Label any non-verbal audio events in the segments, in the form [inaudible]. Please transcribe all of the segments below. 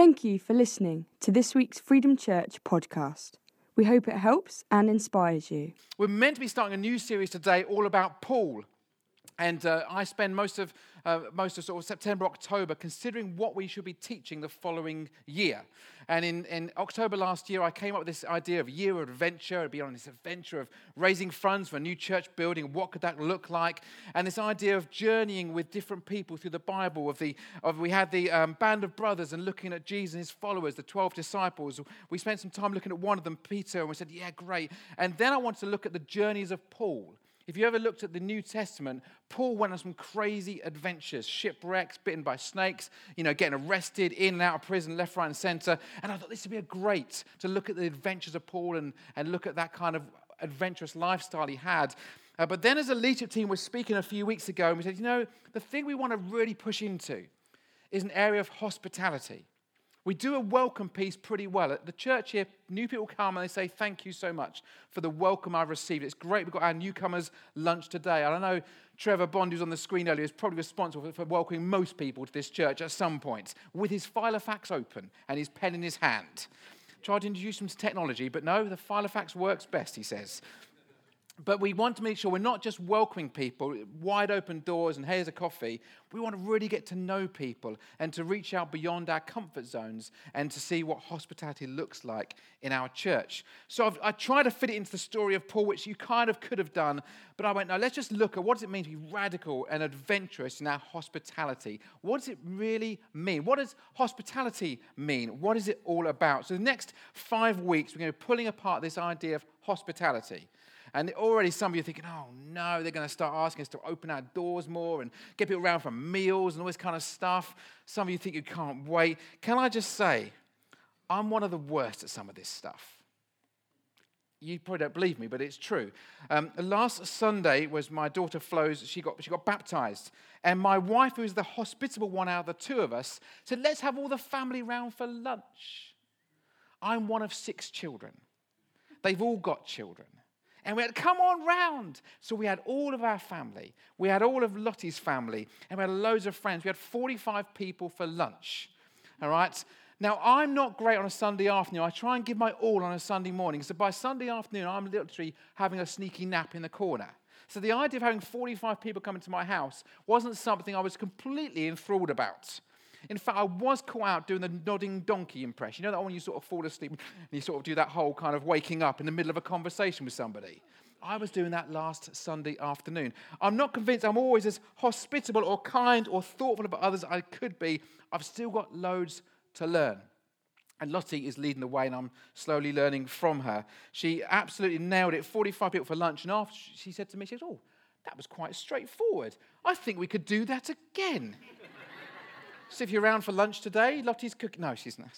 Thank you for listening to this week's Freedom Church podcast. We hope it helps and inspires you. We're meant to be starting a new series today all about Paul. And uh, I spend most of, uh, most of sort of September, October considering what we should be teaching the following year. And in, in October last year, I came up with this idea of a year of adventure, to be on this adventure of raising funds for a new church building. What could that look like? And this idea of journeying with different people through the Bible. Of the, of, we had the um, band of brothers and looking at Jesus and his followers, the 12 disciples. We spent some time looking at one of them, Peter, and we said, yeah, great. And then I wanted to look at the journeys of Paul. If you ever looked at the New Testament, Paul went on some crazy adventures, shipwrecks, bitten by snakes, you know, getting arrested, in and out of prison, left, right, and center. And I thought this would be a great to look at the adventures of Paul and, and look at that kind of adventurous lifestyle he had. Uh, but then, as a leadership team, was speaking a few weeks ago, and we said, you know, the thing we want to really push into is an area of hospitality. We do a welcome piece pretty well. At the church here, new people come and they say, Thank you so much for the welcome I've received. It's great. We've got our newcomers' lunch today. I know Trevor Bond, who's on the screen earlier, is probably responsible for welcoming most people to this church at some point with his Filofax open and his pen in his hand. Tried to introduce him to technology, but no, the Filofax works best, he says. But we want to make sure we're not just welcoming people, wide open doors, and here's a coffee. We want to really get to know people and to reach out beyond our comfort zones and to see what hospitality looks like in our church. So I've, I tried to fit it into the story of Paul, which you kind of could have done, but I went, no, let's just look at what does it mean to be radical and adventurous in our hospitality? What does it really mean? What does hospitality mean? What is it all about? So the next five weeks, we're going to be pulling apart this idea of hospitality. And already some of you are thinking, oh no, they're going to start asking us to open our doors more and get people around for meals and all this kind of stuff. Some of you think you can't wait. Can I just say, I'm one of the worst at some of this stuff. You probably don't believe me, but it's true. Um, last Sunday was my daughter Flo's, she got, she got baptized. And my wife, who's the hospitable one out of the two of us, said, let's have all the family round for lunch. I'm one of six children. They've all got children. And we had, come on round. So we had all of our family. We had all of Lottie's family. And we had loads of friends. We had 45 people for lunch. All right? Now, I'm not great on a Sunday afternoon. I try and give my all on a Sunday morning. So by Sunday afternoon, I'm literally having a sneaky nap in the corner. So the idea of having 45 people coming to my house wasn't something I was completely enthralled about. In fact, I was caught out doing the nodding donkey impression. You know that one you sort of fall asleep and you sort of do that whole kind of waking up in the middle of a conversation with somebody? I was doing that last Sunday afternoon. I'm not convinced I'm always as hospitable or kind or thoughtful about others as I could be. I've still got loads to learn. And Lottie is leading the way, and I'm slowly learning from her. She absolutely nailed it 45 people for lunch. And after she said to me, she said, Oh, that was quite straightforward. I think we could do that again. So if you're around for lunch today, Lottie's cooking. No, she's not.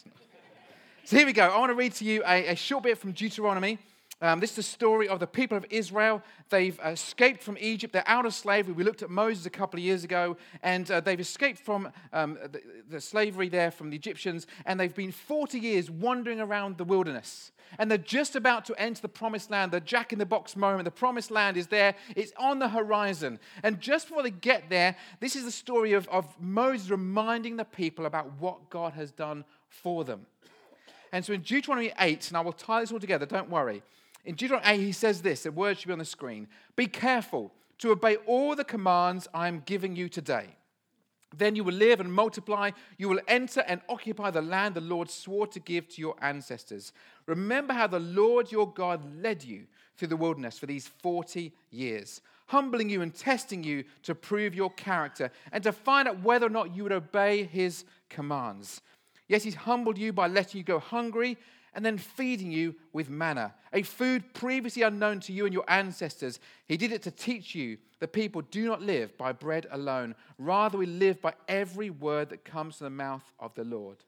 So here we go. I want to read to you a, a short bit from Deuteronomy. Um, this is the story of the people of Israel. They've escaped from Egypt. They're out of slavery. We looked at Moses a couple of years ago, and uh, they've escaped from um, the, the, slavery there from the Egyptians, and they've been 40 years wandering around the wilderness. And they're just about to enter the promised land. The jack in the box moment. The promised land is there, it's on the horizon. And just before they get there, this is the story of, of Moses reminding the people about what God has done for them. And so in Deuteronomy 8, and I will tie this all together, don't worry. In Deuteronomy 8, he says this, the word should be on the screen Be careful to obey all the commands I am giving you today. Then you will live and multiply. You will enter and occupy the land the Lord swore to give to your ancestors. Remember how the Lord your God led you through the wilderness for these 40 years, humbling you and testing you to prove your character and to find out whether or not you would obey his commands. Yes, he's humbled you by letting you go hungry and then feeding you with manna, a food previously unknown to you and your ancestors. He did it to teach you that people do not live by bread alone. Rather, we live by every word that comes from the mouth of the Lord.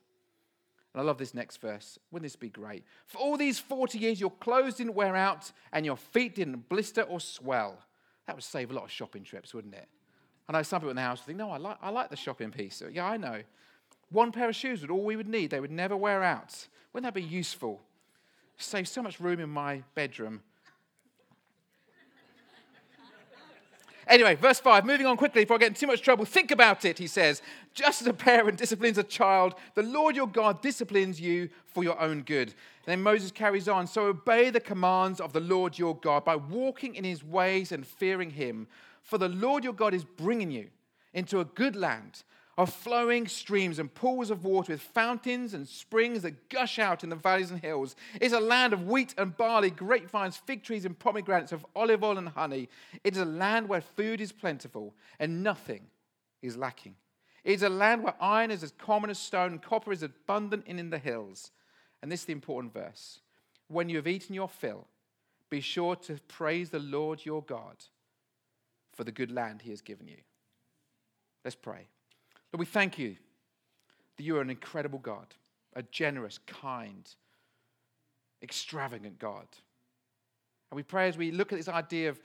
And I love this next verse. Wouldn't this be great? For all these 40 years, your clothes didn't wear out and your feet didn't blister or swell. That would save a lot of shopping trips, wouldn't it? I know some people in the house think, no, I like, I like the shopping piece. Yeah, I know. One pair of shoes would all we would need. They would never wear out. Wouldn't that be useful? Save so much room in my bedroom. Anyway, verse 5, moving on quickly before I get in too much trouble. Think about it, he says. Just as a parent disciplines a child, the Lord your God disciplines you for your own good. And then Moses carries on So obey the commands of the Lord your God by walking in his ways and fearing him. For the Lord your God is bringing you into a good land of flowing streams and pools of water with fountains and springs that gush out in the valleys and hills. It's a land of wheat and barley, grapevines, fig trees, and pomegranates, of olive oil and honey. It is a land where food is plentiful and nothing is lacking. It is a land where iron is as common as stone and copper is abundant in the hills. And this is the important verse. When you have eaten your fill, be sure to praise the Lord your God for the good land he has given you. Let's pray. Lord, we thank you that you are an incredible God, a generous, kind, extravagant God. And we pray as we look at this idea of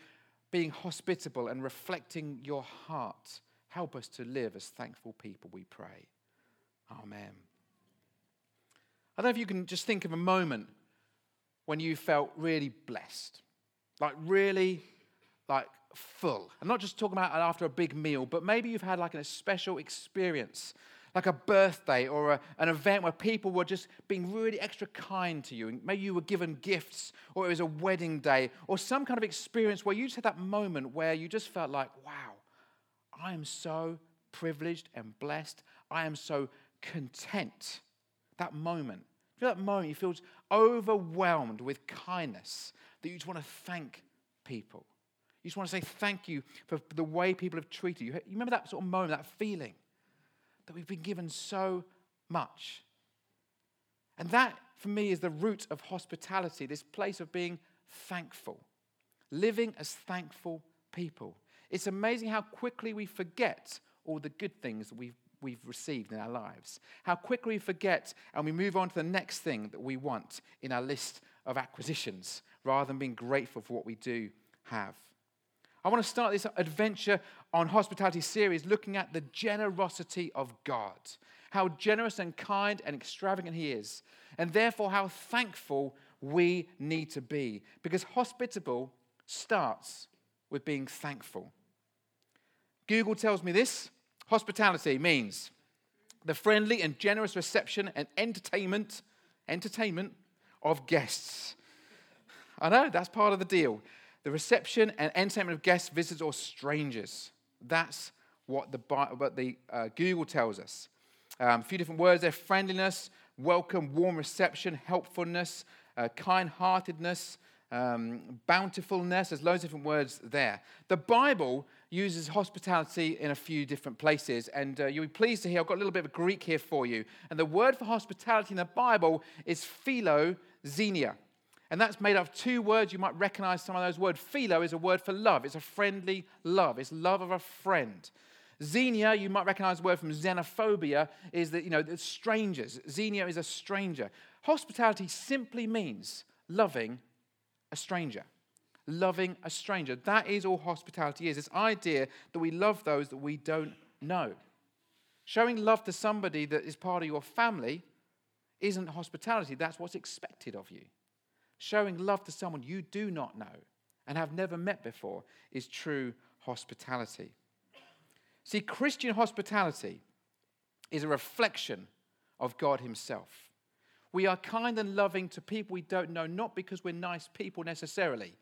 being hospitable and reflecting your heart, help us to live as thankful people, we pray. Amen. I don't know if you can just think of a moment when you felt really blessed, like really, like full. I'm not just talking about after a big meal, but maybe you've had like a special experience, like a birthday or a, an event where people were just being really extra kind to you. And maybe you were given gifts, or it was a wedding day, or some kind of experience where you just had that moment where you just felt like, wow, I am so privileged and blessed. I am so content. That moment. Feel that moment, you feel overwhelmed with kindness that you just want to thank people. You just want to say thank you for the way people have treated you. You remember that sort of moment, that feeling that we've been given so much. And that, for me, is the root of hospitality this place of being thankful, living as thankful people. It's amazing how quickly we forget all the good things that we've, we've received in our lives. How quickly we forget and we move on to the next thing that we want in our list of acquisitions rather than being grateful for what we do have. I want to start this adventure on hospitality series looking at the generosity of God. How generous and kind and extravagant He is, and therefore how thankful we need to be. Because hospitable starts with being thankful. Google tells me this hospitality means the friendly and generous reception and entertainment entertainment of guests. I know that's part of the deal the reception and entertainment of guests, visitors, or strangers. That's what the, what the uh, Google tells us. Um, a few different words there friendliness, welcome, warm reception, helpfulness, uh, kind heartedness, um, bountifulness. There's loads of different words there. The Bible uses hospitality in a few different places, and uh, you'll be pleased to hear I've got a little bit of Greek here for you. And the word for hospitality in the Bible is philoxenia. And that's made up of two words. You might recognize some of those words. Philo is a word for love, it's a friendly love, it's love of a friend. Xenia, you might recognize the word from xenophobia, is that, you know, the strangers. Xenia is a stranger. Hospitality simply means loving a stranger. Loving a stranger. That is all hospitality is. This idea that we love those that we don't know. Showing love to somebody that is part of your family isn't hospitality, that's what's expected of you. Showing love to someone you do not know and have never met before is true hospitality. See, Christian hospitality is a reflection of God Himself. We are kind and loving to people we don't know, not because we're nice people necessarily,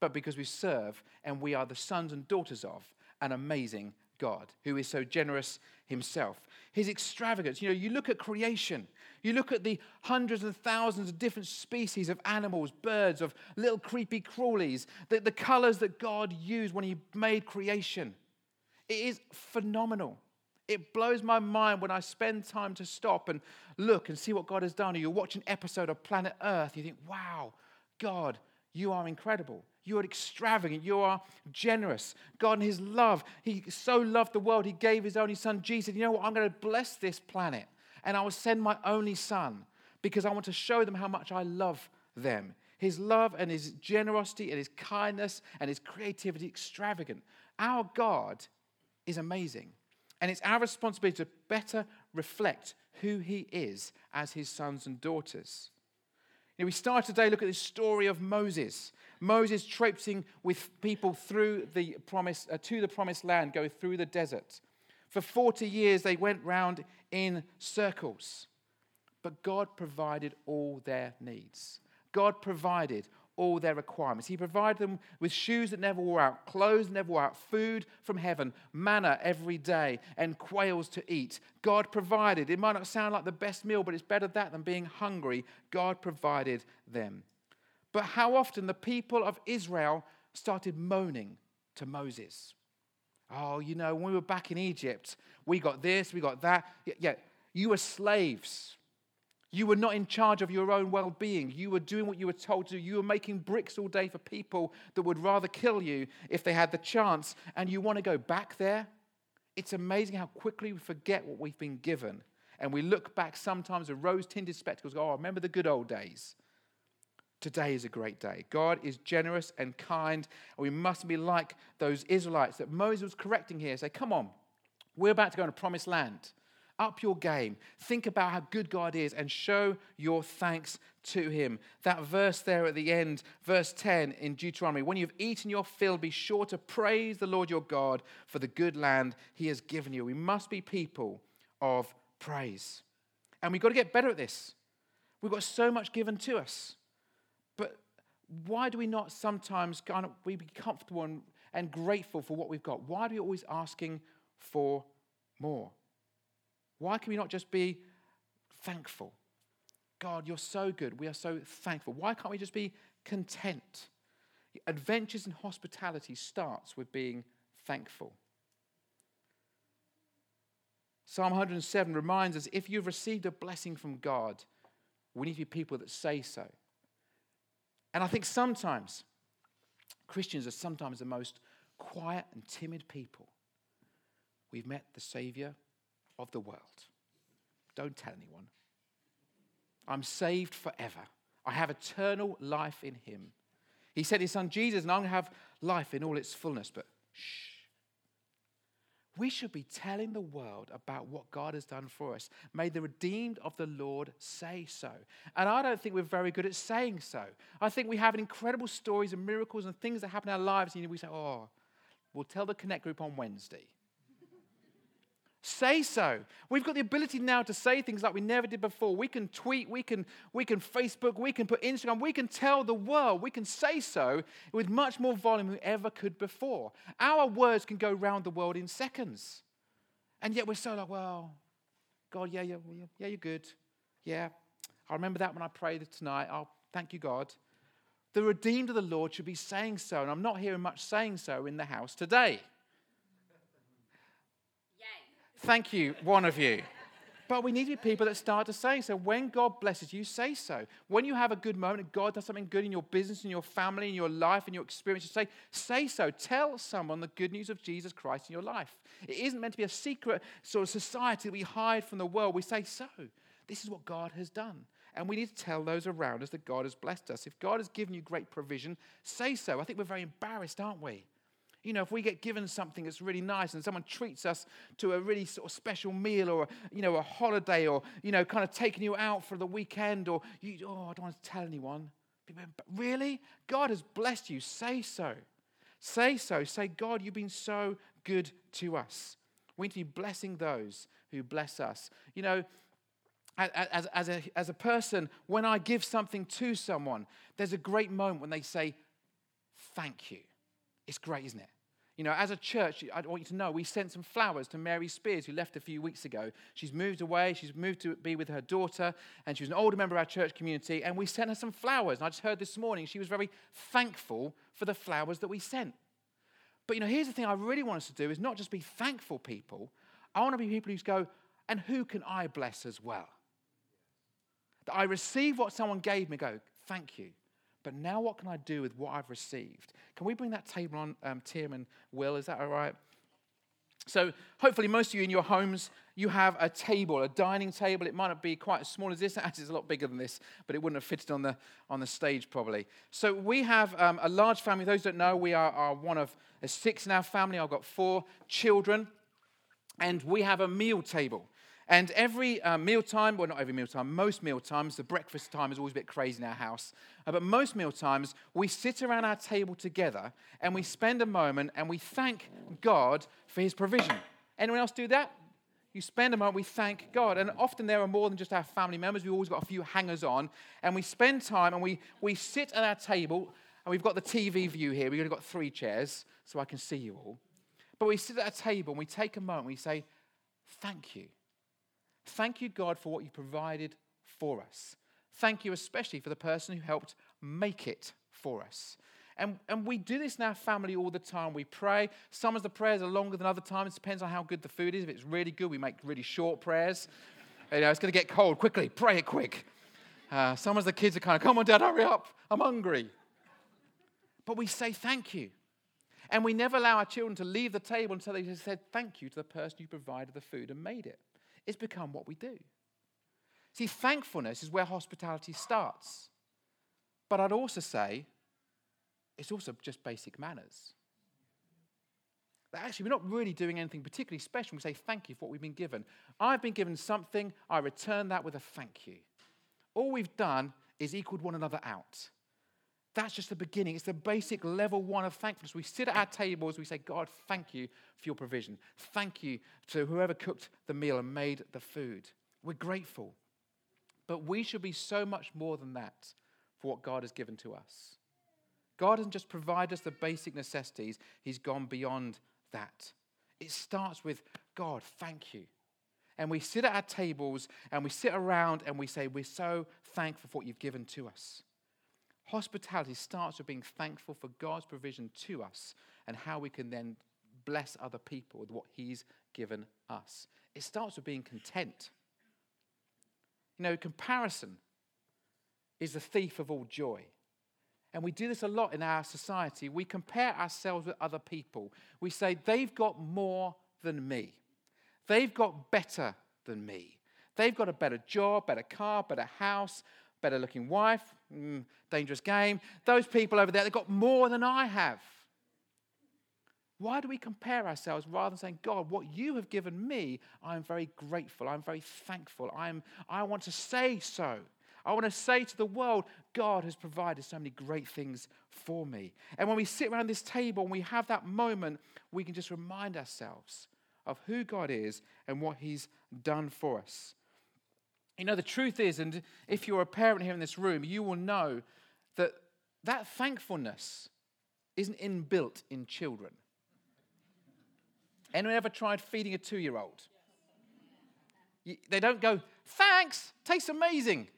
but because we serve and we are the sons and daughters of an amazing God who is so generous himself. His extravagance. You know, you look at creation, you look at the hundreds and thousands of different species of animals, birds, of little creepy crawlies, the, the colors that God used when he made creation. It is phenomenal. It blows my mind when I spend time to stop and look and see what God has done. Or you watch an episode of Planet Earth, you think, wow, God, you are incredible. You are extravagant. You are generous. God, in His love, He so loved the world, He gave His only Son, Jesus. You know what? I'm going to bless this planet, and I will send my only Son because I want to show them how much I love them. His love and His generosity and His kindness and His creativity, extravagant. Our God is amazing. And it's our responsibility to better reflect who He is as His sons and daughters. You know, we start today look at this story of Moses. Moses traipsing with people through the promise, uh, to the promised land, go through the desert. For 40 years, they went round in circles. But God provided all their needs. God provided all their requirements. He provided them with shoes that never wore out, clothes that never wore out, food from heaven, manna every day, and quails to eat. God provided. It might not sound like the best meal, but it's better that than being hungry. God provided them. But how often the people of Israel started moaning to Moses? Oh, you know, when we were back in Egypt, we got this, we got that. Yeah, you were slaves. You were not in charge of your own well being. You were doing what you were told to. You were making bricks all day for people that would rather kill you if they had the chance. And you want to go back there? It's amazing how quickly we forget what we've been given. And we look back sometimes with rose tinted spectacles, go, oh, I remember the good old days. Today is a great day. God is generous and kind, and we mustn't be like those Israelites that Moses was correcting here. Say, come on, we're about to go a promised land. Up your game. Think about how good God is and show your thanks to Him. That verse there at the end, verse 10 in Deuteronomy when you've eaten your fill, be sure to praise the Lord your God for the good land He has given you. We must be people of praise. And we've got to get better at this. We've got so much given to us. Why do we not sometimes kind of we be comfortable and, and grateful for what we've got? Why are we always asking for more? Why can we not just be thankful? God, you're so good. We are so thankful. Why can't we just be content? Adventures in hospitality starts with being thankful. Psalm 107 reminds us if you've received a blessing from God, we need to be people that say so. And I think sometimes Christians are sometimes the most quiet and timid people. We've met the Savior, of the world. Don't tell anyone. I'm saved forever. I have eternal life in him. He said his son Jesus, and I'm going to have life in all its fullness. But shh. We should be telling the world about what God has done for us. May the redeemed of the Lord say so. And I don't think we're very good at saying so. I think we have incredible stories and miracles and things that happen in our lives. And we say, oh, we'll tell the Connect group on Wednesday. Say so. We've got the ability now to say things like we never did before. We can tweet, we can, we can Facebook, we can put Instagram, we can tell the world, we can say so with much more volume than we ever could before. Our words can go round the world in seconds. And yet we're so like, well, God, yeah, yeah, yeah, you're good. Yeah, I remember that when I prayed tonight. I'll thank you, God. The redeemed of the Lord should be saying so. And I'm not hearing much saying so in the house today. Thank you, one of you. But we need to be people that start to say so. When God blesses you, say so. When you have a good moment God does something good in your business, in your family, in your life, in your experience, say, say so. Tell someone the good news of Jesus Christ in your life. It isn't meant to be a secret sort of society we hide from the world. We say so. This is what God has done. And we need to tell those around us that God has blessed us. If God has given you great provision, say so. I think we're very embarrassed, aren't we? You know, if we get given something that's really nice and someone treats us to a really sort of special meal or, you know, a holiday or, you know, kind of taking you out for the weekend or, you, oh, I don't want to tell anyone. Really? God has blessed you. Say so. Say so. Say, God, you've been so good to us. We need to be blessing those who bless us. You know, as, as, a, as a person, when I give something to someone, there's a great moment when they say, Thank you. It's great, isn't it? You know, as a church, I want you to know we sent some flowers to Mary Spears, who left a few weeks ago. She's moved away, she's moved to be with her daughter, and she's an older member of our church community, and we sent her some flowers. And I just heard this morning she was very thankful for the flowers that we sent. But you know, here's the thing I really want us to do is not just be thankful people, I want to be people who go, and who can I bless as well? That I receive what someone gave me, go, thank you. But now what can I do with what I've received? Can we bring that table on, um, Tim and Will? Is that all right? So, hopefully, most of you in your homes, you have a table, a dining table. It might not be quite as small as this. [laughs] Actually, it's a lot bigger than this, but it wouldn't have fitted on the, on the stage probably. So, we have um, a large family. Those that know, we are, are one of six in our family. I've got four children, and we have a meal table. And every uh, mealtime, well, not every mealtime, most mealtimes, the breakfast time is always a bit crazy in our house. Uh, but most mealtimes, we sit around our table together and we spend a moment and we thank God for his provision. Anyone else do that? You spend a moment, we thank God. And often there are more than just our family members. We've always got a few hangers on. And we spend time and we, we sit at our table and we've got the TV view here. We've only got three chairs so I can see you all. But we sit at a table and we take a moment, and we say, Thank you. Thank you, God, for what you provided for us. Thank you especially for the person who helped make it for us. And, and we do this in our family all the time. We pray. Some of the prayers are longer than other times. It depends on how good the food is. If it's really good, we make really short prayers. You know, it's going to get cold. Quickly, pray it quick. Uh, some of the kids are kind of, come on, Dad, hurry up. I'm hungry. But we say thank you. And we never allow our children to leave the table until they have said thank you to the person who provided the food and made it. It's become what we do. See, thankfulness is where hospitality starts. But I'd also say it's also just basic manners. That actually, we're not really doing anything particularly special. We say thank you for what we've been given. I've been given something, I return that with a thank you. All we've done is equaled one another out. That's just the beginning. It's the basic level one of thankfulness. We sit at our tables, we say, God, thank you for your provision. Thank you to whoever cooked the meal and made the food. We're grateful. But we should be so much more than that for what God has given to us. God doesn't just provide us the basic necessities, He's gone beyond that. It starts with God, thank you. And we sit at our tables and we sit around and we say, We're so thankful for what you've given to us. Hospitality starts with being thankful for God's provision to us and how we can then bless other people with what He's given us. It starts with being content. You know, comparison is the thief of all joy. And we do this a lot in our society. We compare ourselves with other people. We say, they've got more than me, they've got better than me. They've got a better job, better car, better house, better looking wife, mm, dangerous game. Those people over there, they've got more than I have. Why do we compare ourselves rather than saying, God, what you have given me, I'm very grateful. I'm very thankful. I'm, I want to say so. I want to say to the world, God has provided so many great things for me. And when we sit around this table and we have that moment, we can just remind ourselves of who God is and what He's done for us. You know, the truth is, and if you're a parent here in this room, you will know that that thankfulness isn't inbuilt in children. Anyone ever tried feeding a two year old? They don't go, thanks, tastes amazing.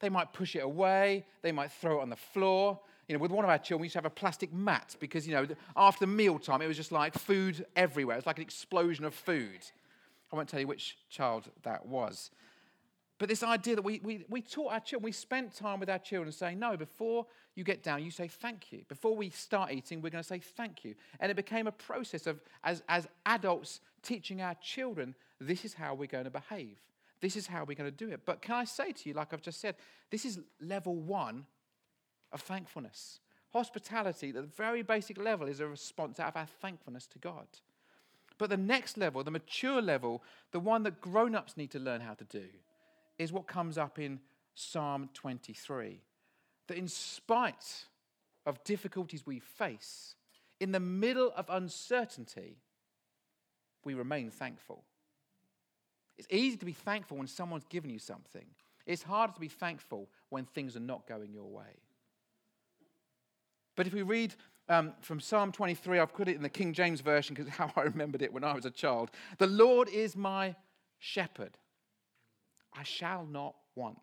They might push it away, they might throw it on the floor. You know, with one of our children, we used to have a plastic mat because, you know, after mealtime, it was just like food everywhere. It was like an explosion of food. I won't tell you which child that was. But this idea that we, we, we taught our children, we spent time with our children saying, no, before you get down, you say thank you. Before we start eating, we're going to say thank you. And it became a process of, as, as adults, teaching our children, this is how we're going to behave. This is how we're going to do it. But can I say to you, like I've just said, this is level one of thankfulness. Hospitality, the very basic level, is a response out of our thankfulness to God. But the next level, the mature level, the one that grown ups need to learn how to do, is what comes up in Psalm 23. That in spite of difficulties we face, in the middle of uncertainty, we remain thankful. It's easy to be thankful when someone's given you something. It's harder to be thankful when things are not going your way. But if we read um, from Psalm 23, I've put it in the King James Version because [laughs] how I remembered it when I was a child. The Lord is my shepherd. I shall not want.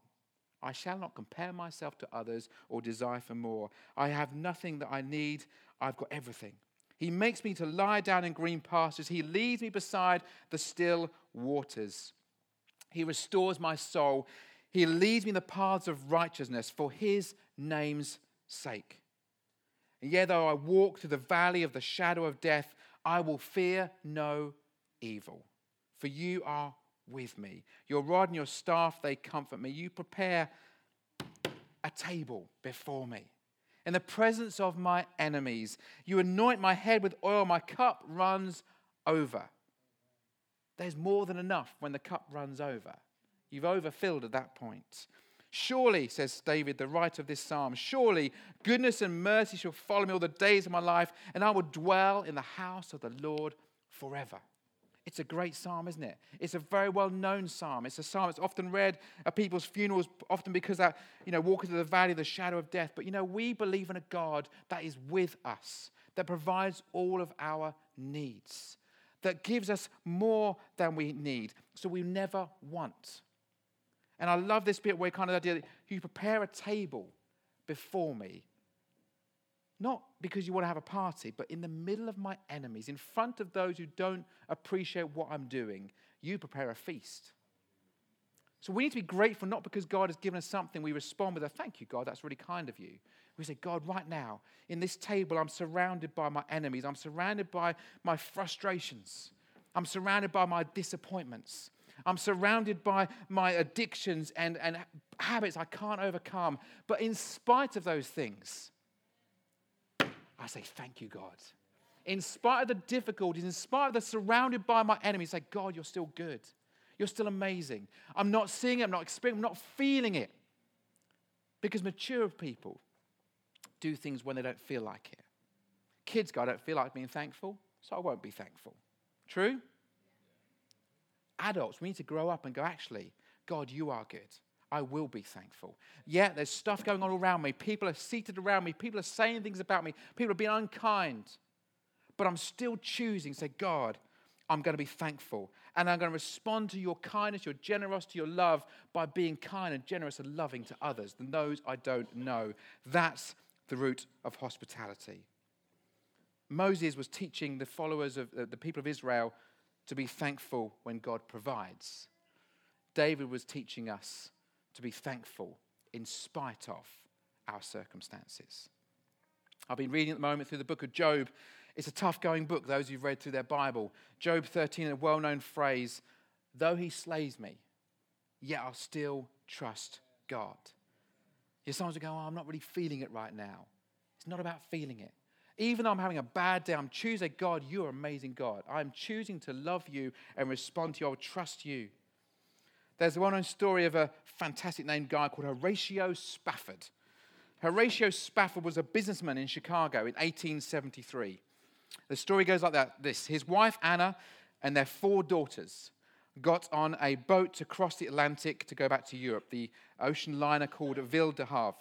I shall not compare myself to others or desire for more. I have nothing that I need. I've got everything. He makes me to lie down in green pastures. He leads me beside the still waters. He restores my soul. He leads me in the paths of righteousness for his name's sake. And yet, though I walk through the valley of the shadow of death, I will fear no evil, for you are with me. Your rod and your staff, they comfort me. You prepare a table before me in the presence of my enemies. You anoint my head with oil, my cup runs over. There's more than enough when the cup runs over. You've overfilled at that point. Surely, says David, the writer of this psalm, surely goodness and mercy shall follow me all the days of my life, and I will dwell in the house of the Lord forever. It's a great psalm, isn't it? It's a very well known psalm. It's a psalm that's often read at people's funerals, often because that, you know, walking through the valley of the shadow of death. But, you know, we believe in a God that is with us, that provides all of our needs, that gives us more than we need, so we never want. And I love this bit where kind of the idea that you prepare a table before me, not because you want to have a party, but in the middle of my enemies, in front of those who don't appreciate what I'm doing, you prepare a feast. So we need to be grateful not because God has given us something, we respond with a thank you, God, that's really kind of you. We say, God, right now, in this table, I'm surrounded by my enemies. I'm surrounded by my frustrations. I'm surrounded by my disappointments. I'm surrounded by my addictions and, and habits I can't overcome. But in spite of those things, I say, Thank you, God. In spite of the difficulties, in spite of the surrounded by my enemies, I say, God, you're still good. You're still amazing. I'm not seeing it, I'm not experiencing I'm not feeling it. Because mature people do things when they don't feel like it. Kids go, I don't feel like being thankful, so I won't be thankful. True? adults, we need to grow up and go, actually, God, you are good. I will be thankful. Yeah, there's stuff going on around me. People are seated around me. People are saying things about me. People are being unkind. But I'm still choosing to say, God, I'm going to be thankful. And I'm going to respond to your kindness, your generosity, your love by being kind and generous and loving to others than those I don't know. That's the root of hospitality. Moses was teaching the followers of uh, the people of Israel to be thankful when God provides. David was teaching us to be thankful in spite of our circumstances. I've been reading at the moment through the book of Job. It's a tough going book, those who've read through their Bible. Job 13, a well known phrase though he slays me, yet I'll still trust God. You sometimes go, oh, I'm not really feeling it right now. It's not about feeling it. Even though I'm having a bad day, I'm choosing, God, you're amazing God. I'm choosing to love you and respond to you. I will trust you. There's a well known story of a fantastic named guy called Horatio Spafford. Horatio Spafford was a businessman in Chicago in 1873. The story goes like that this His wife, Anna, and their four daughters got on a boat to cross the Atlantic to go back to Europe, the ocean liner called Ville de Havre.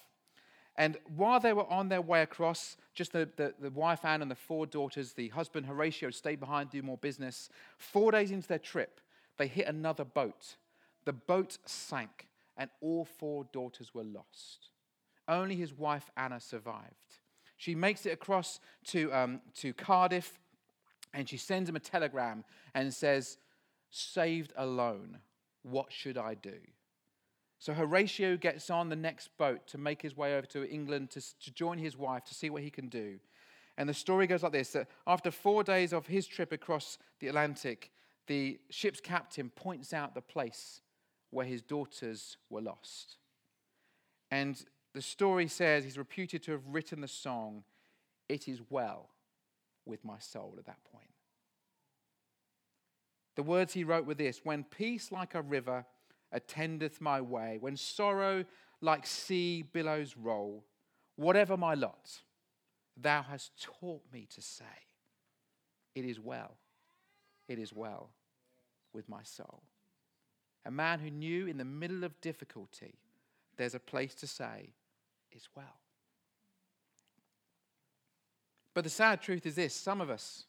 And while they were on their way across, just the, the, the, wife Anne and the four daughters, the husband Horatio stayed behind, to do more business. Four days into their trip, they hit another boat. The boat sank, and all four daughters were lost. Only his wife Anna survived. She makes it across to, um, to Cardiff, and she sends him a telegram and says, Saved alone, what should I do? So Horatio gets on the next boat to make his way over to England to, to join his wife to see what he can do. And the story goes like this that after four days of his trip across the Atlantic, the ship's captain points out the place where his daughters were lost. And the story says he's reputed to have written the song, It Is Well with My Soul, at that point. The words he wrote were this When peace like a river attendeth my way, when sorrow like sea billows roll, whatever my lot, thou hast taught me to say, It is well, it is well with my soul. A man who knew in the middle of difficulty, there's a place to say, It's well. But the sad truth is this some of us,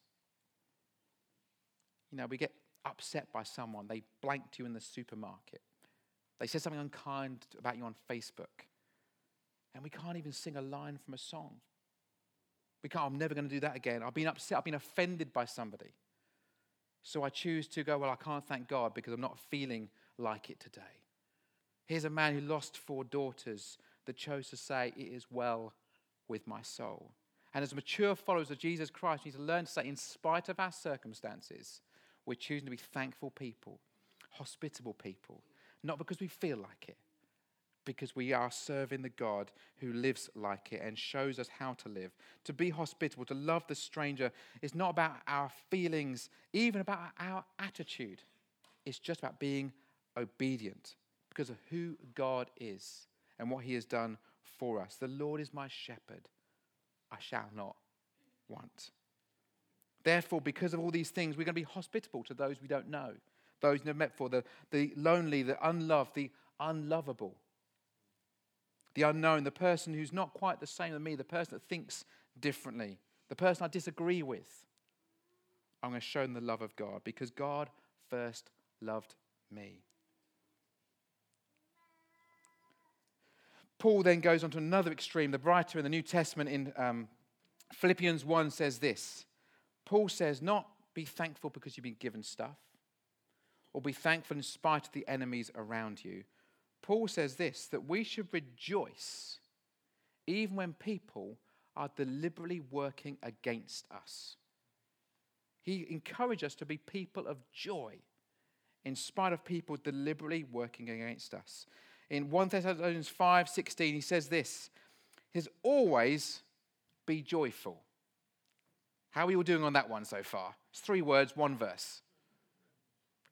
you know, we get upset by someone, they blanked you in the supermarket. They said something unkind about you on Facebook. And we can't even sing a line from a song. We can't, I'm never going to do that again. I've been upset, I've been offended by somebody. So I choose to go, well, I can't thank God because I'm not feeling like it today. Here's a man who lost four daughters that chose to say, It is well with my soul. And as mature followers of Jesus Christ, we need to learn to say, in spite of our circumstances, we're choosing to be thankful people, hospitable people, not because we feel like it, because we are serving the God who lives like it and shows us how to live. To be hospitable, to love the stranger, is not about our feelings, even about our attitude. it's just about being obedient because of who God is and what he has done for us. The Lord is my shepherd, I shall not want. Therefore, because of all these things, we're going to be hospitable to those we don't know, those we've never met for, the, the lonely, the unloved, the unlovable, the unknown, the person who's not quite the same as me, the person that thinks differently, the person I disagree with. I'm going to show them the love of God because God first loved me. Paul then goes on to another extreme. The writer in the New Testament in um, Philippians 1 says this Paul says, Not be thankful because you've been given stuff, or be thankful in spite of the enemies around you. Paul says this that we should rejoice even when people are deliberately working against us. He encouraged us to be people of joy in spite of people deliberately working against us. In 1 Thessalonians 5 16, he says this He says, Always be joyful. How are you all doing on that one so far? It's three words, one verse.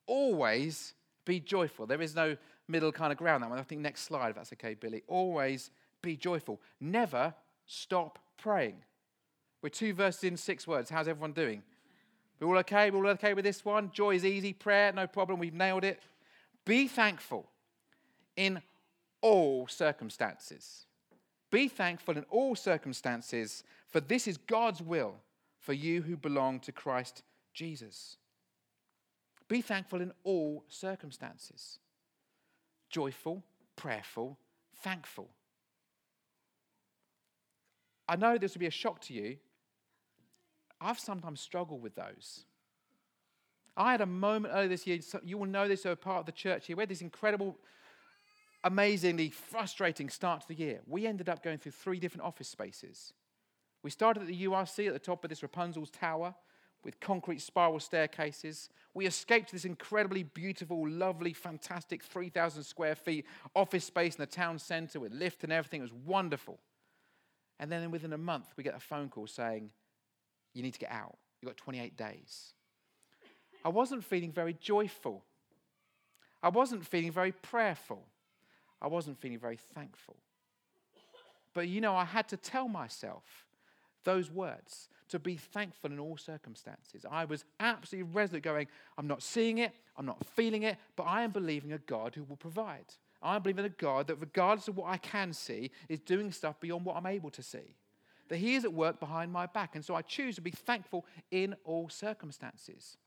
Always be joyful. There is no middle kind of ground that one. I think next slide, if that's okay, Billy. Always be joyful. Never stop praying. We're two verses in, six words. How's everyone doing? We're all okay? We're all okay with this one? Joy is easy. Prayer, no problem. We've nailed it. Be thankful in all circumstances. Be thankful in all circumstances, for this is God's will for you who belong to Christ Jesus. Be thankful in all circumstances. Joyful, prayerful, thankful. I know this will be a shock to you. I've sometimes struggled with those. I had a moment earlier this year, you will know this, are part of the church here. We had this incredible, amazingly frustrating start to the year. We ended up going through three different office spaces. We started at the URC at the top of this Rapunzel's Tower with concrete spiral staircases. We escaped this incredibly beautiful, lovely, fantastic 3,000 square feet office space in the town centre with lift and everything. It was wonderful. And then within a month, we get a phone call saying, You need to get out. You've got 28 days. I wasn't feeling very joyful. I wasn't feeling very prayerful. I wasn't feeling very thankful. But you know, I had to tell myself those words to be thankful in all circumstances. I was absolutely resolute going, I'm not seeing it, I'm not feeling it, but I am believing a God who will provide. I believe in a God that, regardless of what I can see, is doing stuff beyond what I'm able to see. That He is at work behind my back. And so I choose to be thankful in all circumstances.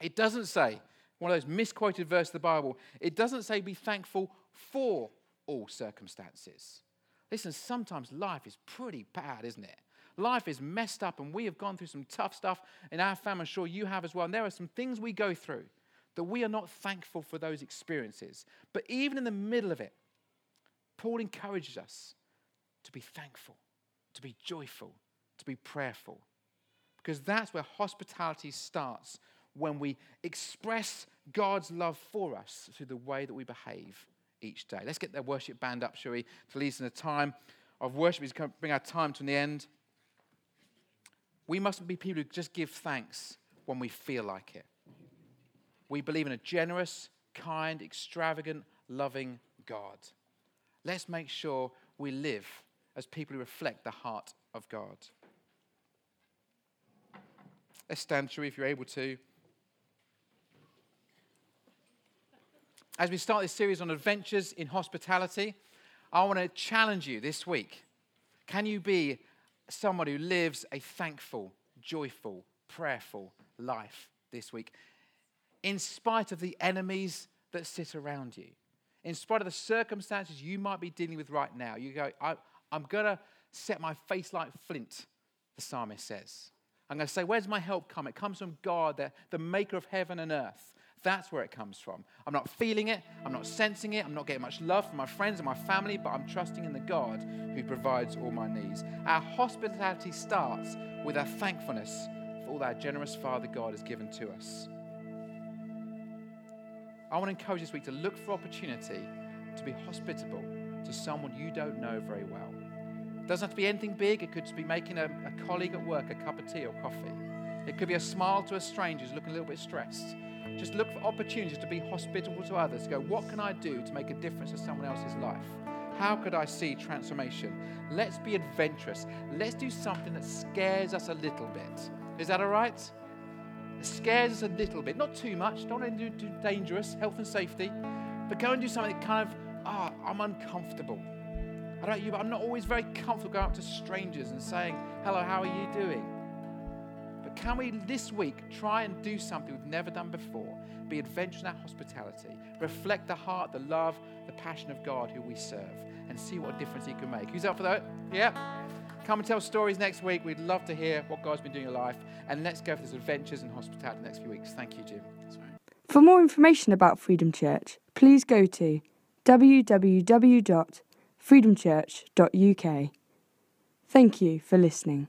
It doesn't say, one of those misquoted verses of the Bible, it doesn't say be thankful for all circumstances. Listen, sometimes life is pretty bad, isn't it? Life is messed up, and we have gone through some tough stuff in our family. I'm sure you have as well. And there are some things we go through that we are not thankful for those experiences. But even in the middle of it, Paul encourages us to be thankful, to be joyful, to be prayerful. Because that's where hospitality starts when we express God's love for us through the way that we behave each day. Let's get the worship band up, shall we, to lead us in a time of worship. Is going to bring our time to the end. We mustn't be people who just give thanks when we feel like it. We believe in a generous, kind, extravagant, loving God. Let's make sure we live as people who reflect the heart of God. Let's stand, we, if you're able to. As we start this series on adventures in hospitality, I want to challenge you this week. Can you be someone who lives a thankful, joyful, prayerful life this week? in spite of the enemies that sit around you, in spite of the circumstances you might be dealing with right now. You go, I, am going to set my face like flint, the psalmist says. I'm going to say, Where's my help come? It comes from God, the, the maker of heaven and earth. That's where it comes from. I'm not feeling it, I'm not sensing it, I'm not getting much love from my friends and my family, but I'm trusting in the God who provides all my needs. Our hospitality starts with our thankfulness for all that generous Father God has given to us. I want to encourage this week to look for opportunity to be hospitable to someone you don't know very well. It doesn't have to be anything big, it could just be making a, a colleague at work a cup of tea or coffee. It could be a smile to a stranger who's looking a little bit stressed. Just look for opportunities to be hospitable to others. Go, what can I do to make a difference to someone else's life? How could I see transformation? Let's be adventurous. Let's do something that scares us a little bit. Is that all right? It scares us a little bit, not too much. Don't want to do dangerous, health and safety, but go and do something that kind of, ah, oh, I'm uncomfortable. I don't know you, but I'm not always very comfortable going up to strangers and saying, hello, how are you doing? Can we this week try and do something we've never done before? Be adventurous in our hospitality, reflect the heart, the love, the passion of God who we serve, and see what difference He can make. Who's up for that? Yeah? Come and tell stories next week. We'd love to hear what God's been doing in your life. And let's go for these adventures and hospitality the next few weeks. Thank you, Jim. For more information about Freedom Church, please go to www.freedomchurch.uk. Thank you for listening.